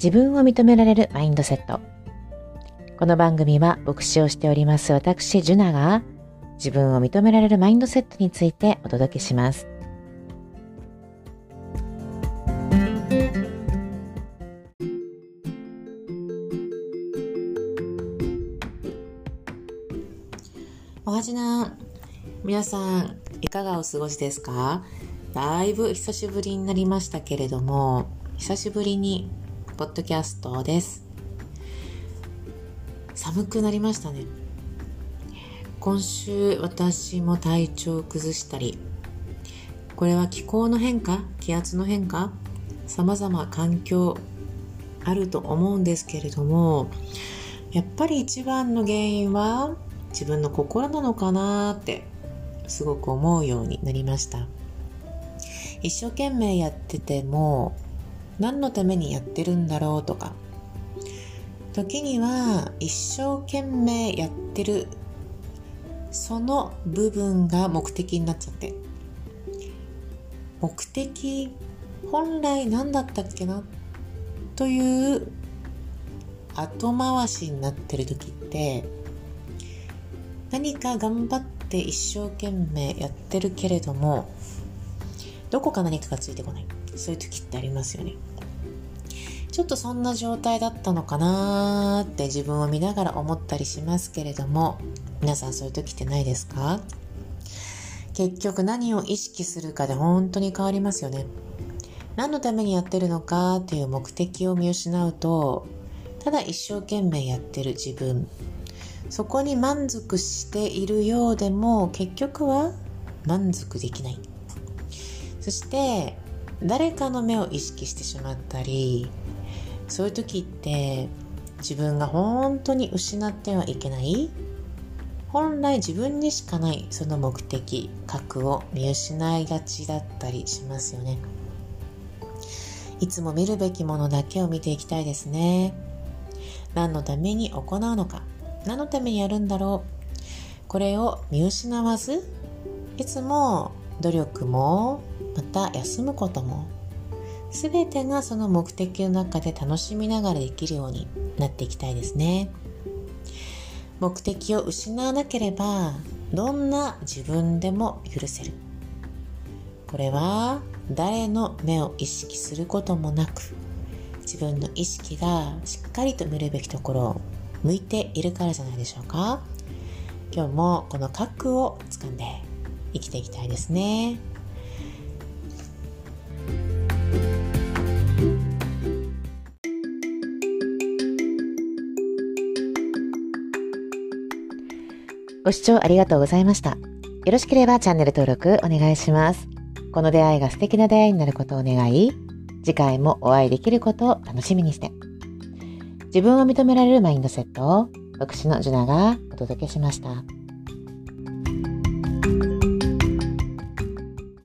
自分を認められるマインドセット。この番組は牧師をしております私、ジュナが自分を認められるマインドセットについてお届けします。おはじな皆さんいかがお過ごしですか？だいぶ久しぶりになりましたけれども久しぶりにポッドキャストです。寒くなりましたね。今週私も体調を崩したり、これは気候の変化、気圧の変化、様々環境あると思うんですけれども、やっぱり一番の原因は自分の心なのかなってすごく思うようになりました。一生懸命やってても何のためにやってるんだろうとか。時には一生懸命やってる。その部分が目的になっちゃって。目的本来何だったっけな？という後回しになってる時って何か頑張って一生懸命やってるけれどもどこか何かがついてこない。そういう時ってありますよね。ちょっとそんな状態だったのかなーって自分を見ながら思ったりしますけれども皆さんそういう時ってないですか？結局何を意識するかで本当に変わりますよね。何のためにやってるのかっていう目的を見失うとただ一生懸命やってる自分そこに満足しているようでも結局は満足できない。そして誰かの目を意識してしまったりそういう時って自分が本当に失ってはいけない本来自分にしかないその目的核を見失いがちだったりしますよね。いつも見るべきものだけを見ていきたいですね。何のために行うのか何のためにやるんだろう。これを見失わずいつも努力もまた休むことも。全てがその目的の中で楽しみながらできるようになっていきたいですね。目的を失わなければどんな自分でも許せる。これは誰の目を意識することもなく自分の意識がしっかりと見るべきところを向いているからじゃないでしょうか。今日もこの核を掴んで生きていきたいですね。ご視聴ありがとうございました。よろしければチャンネル登録お願いします。この出会いが素敵な出会いになることを願い、次回もお会いできることを楽しみにして。自分を認められるマインドセットを、私のジュナがお届けしました。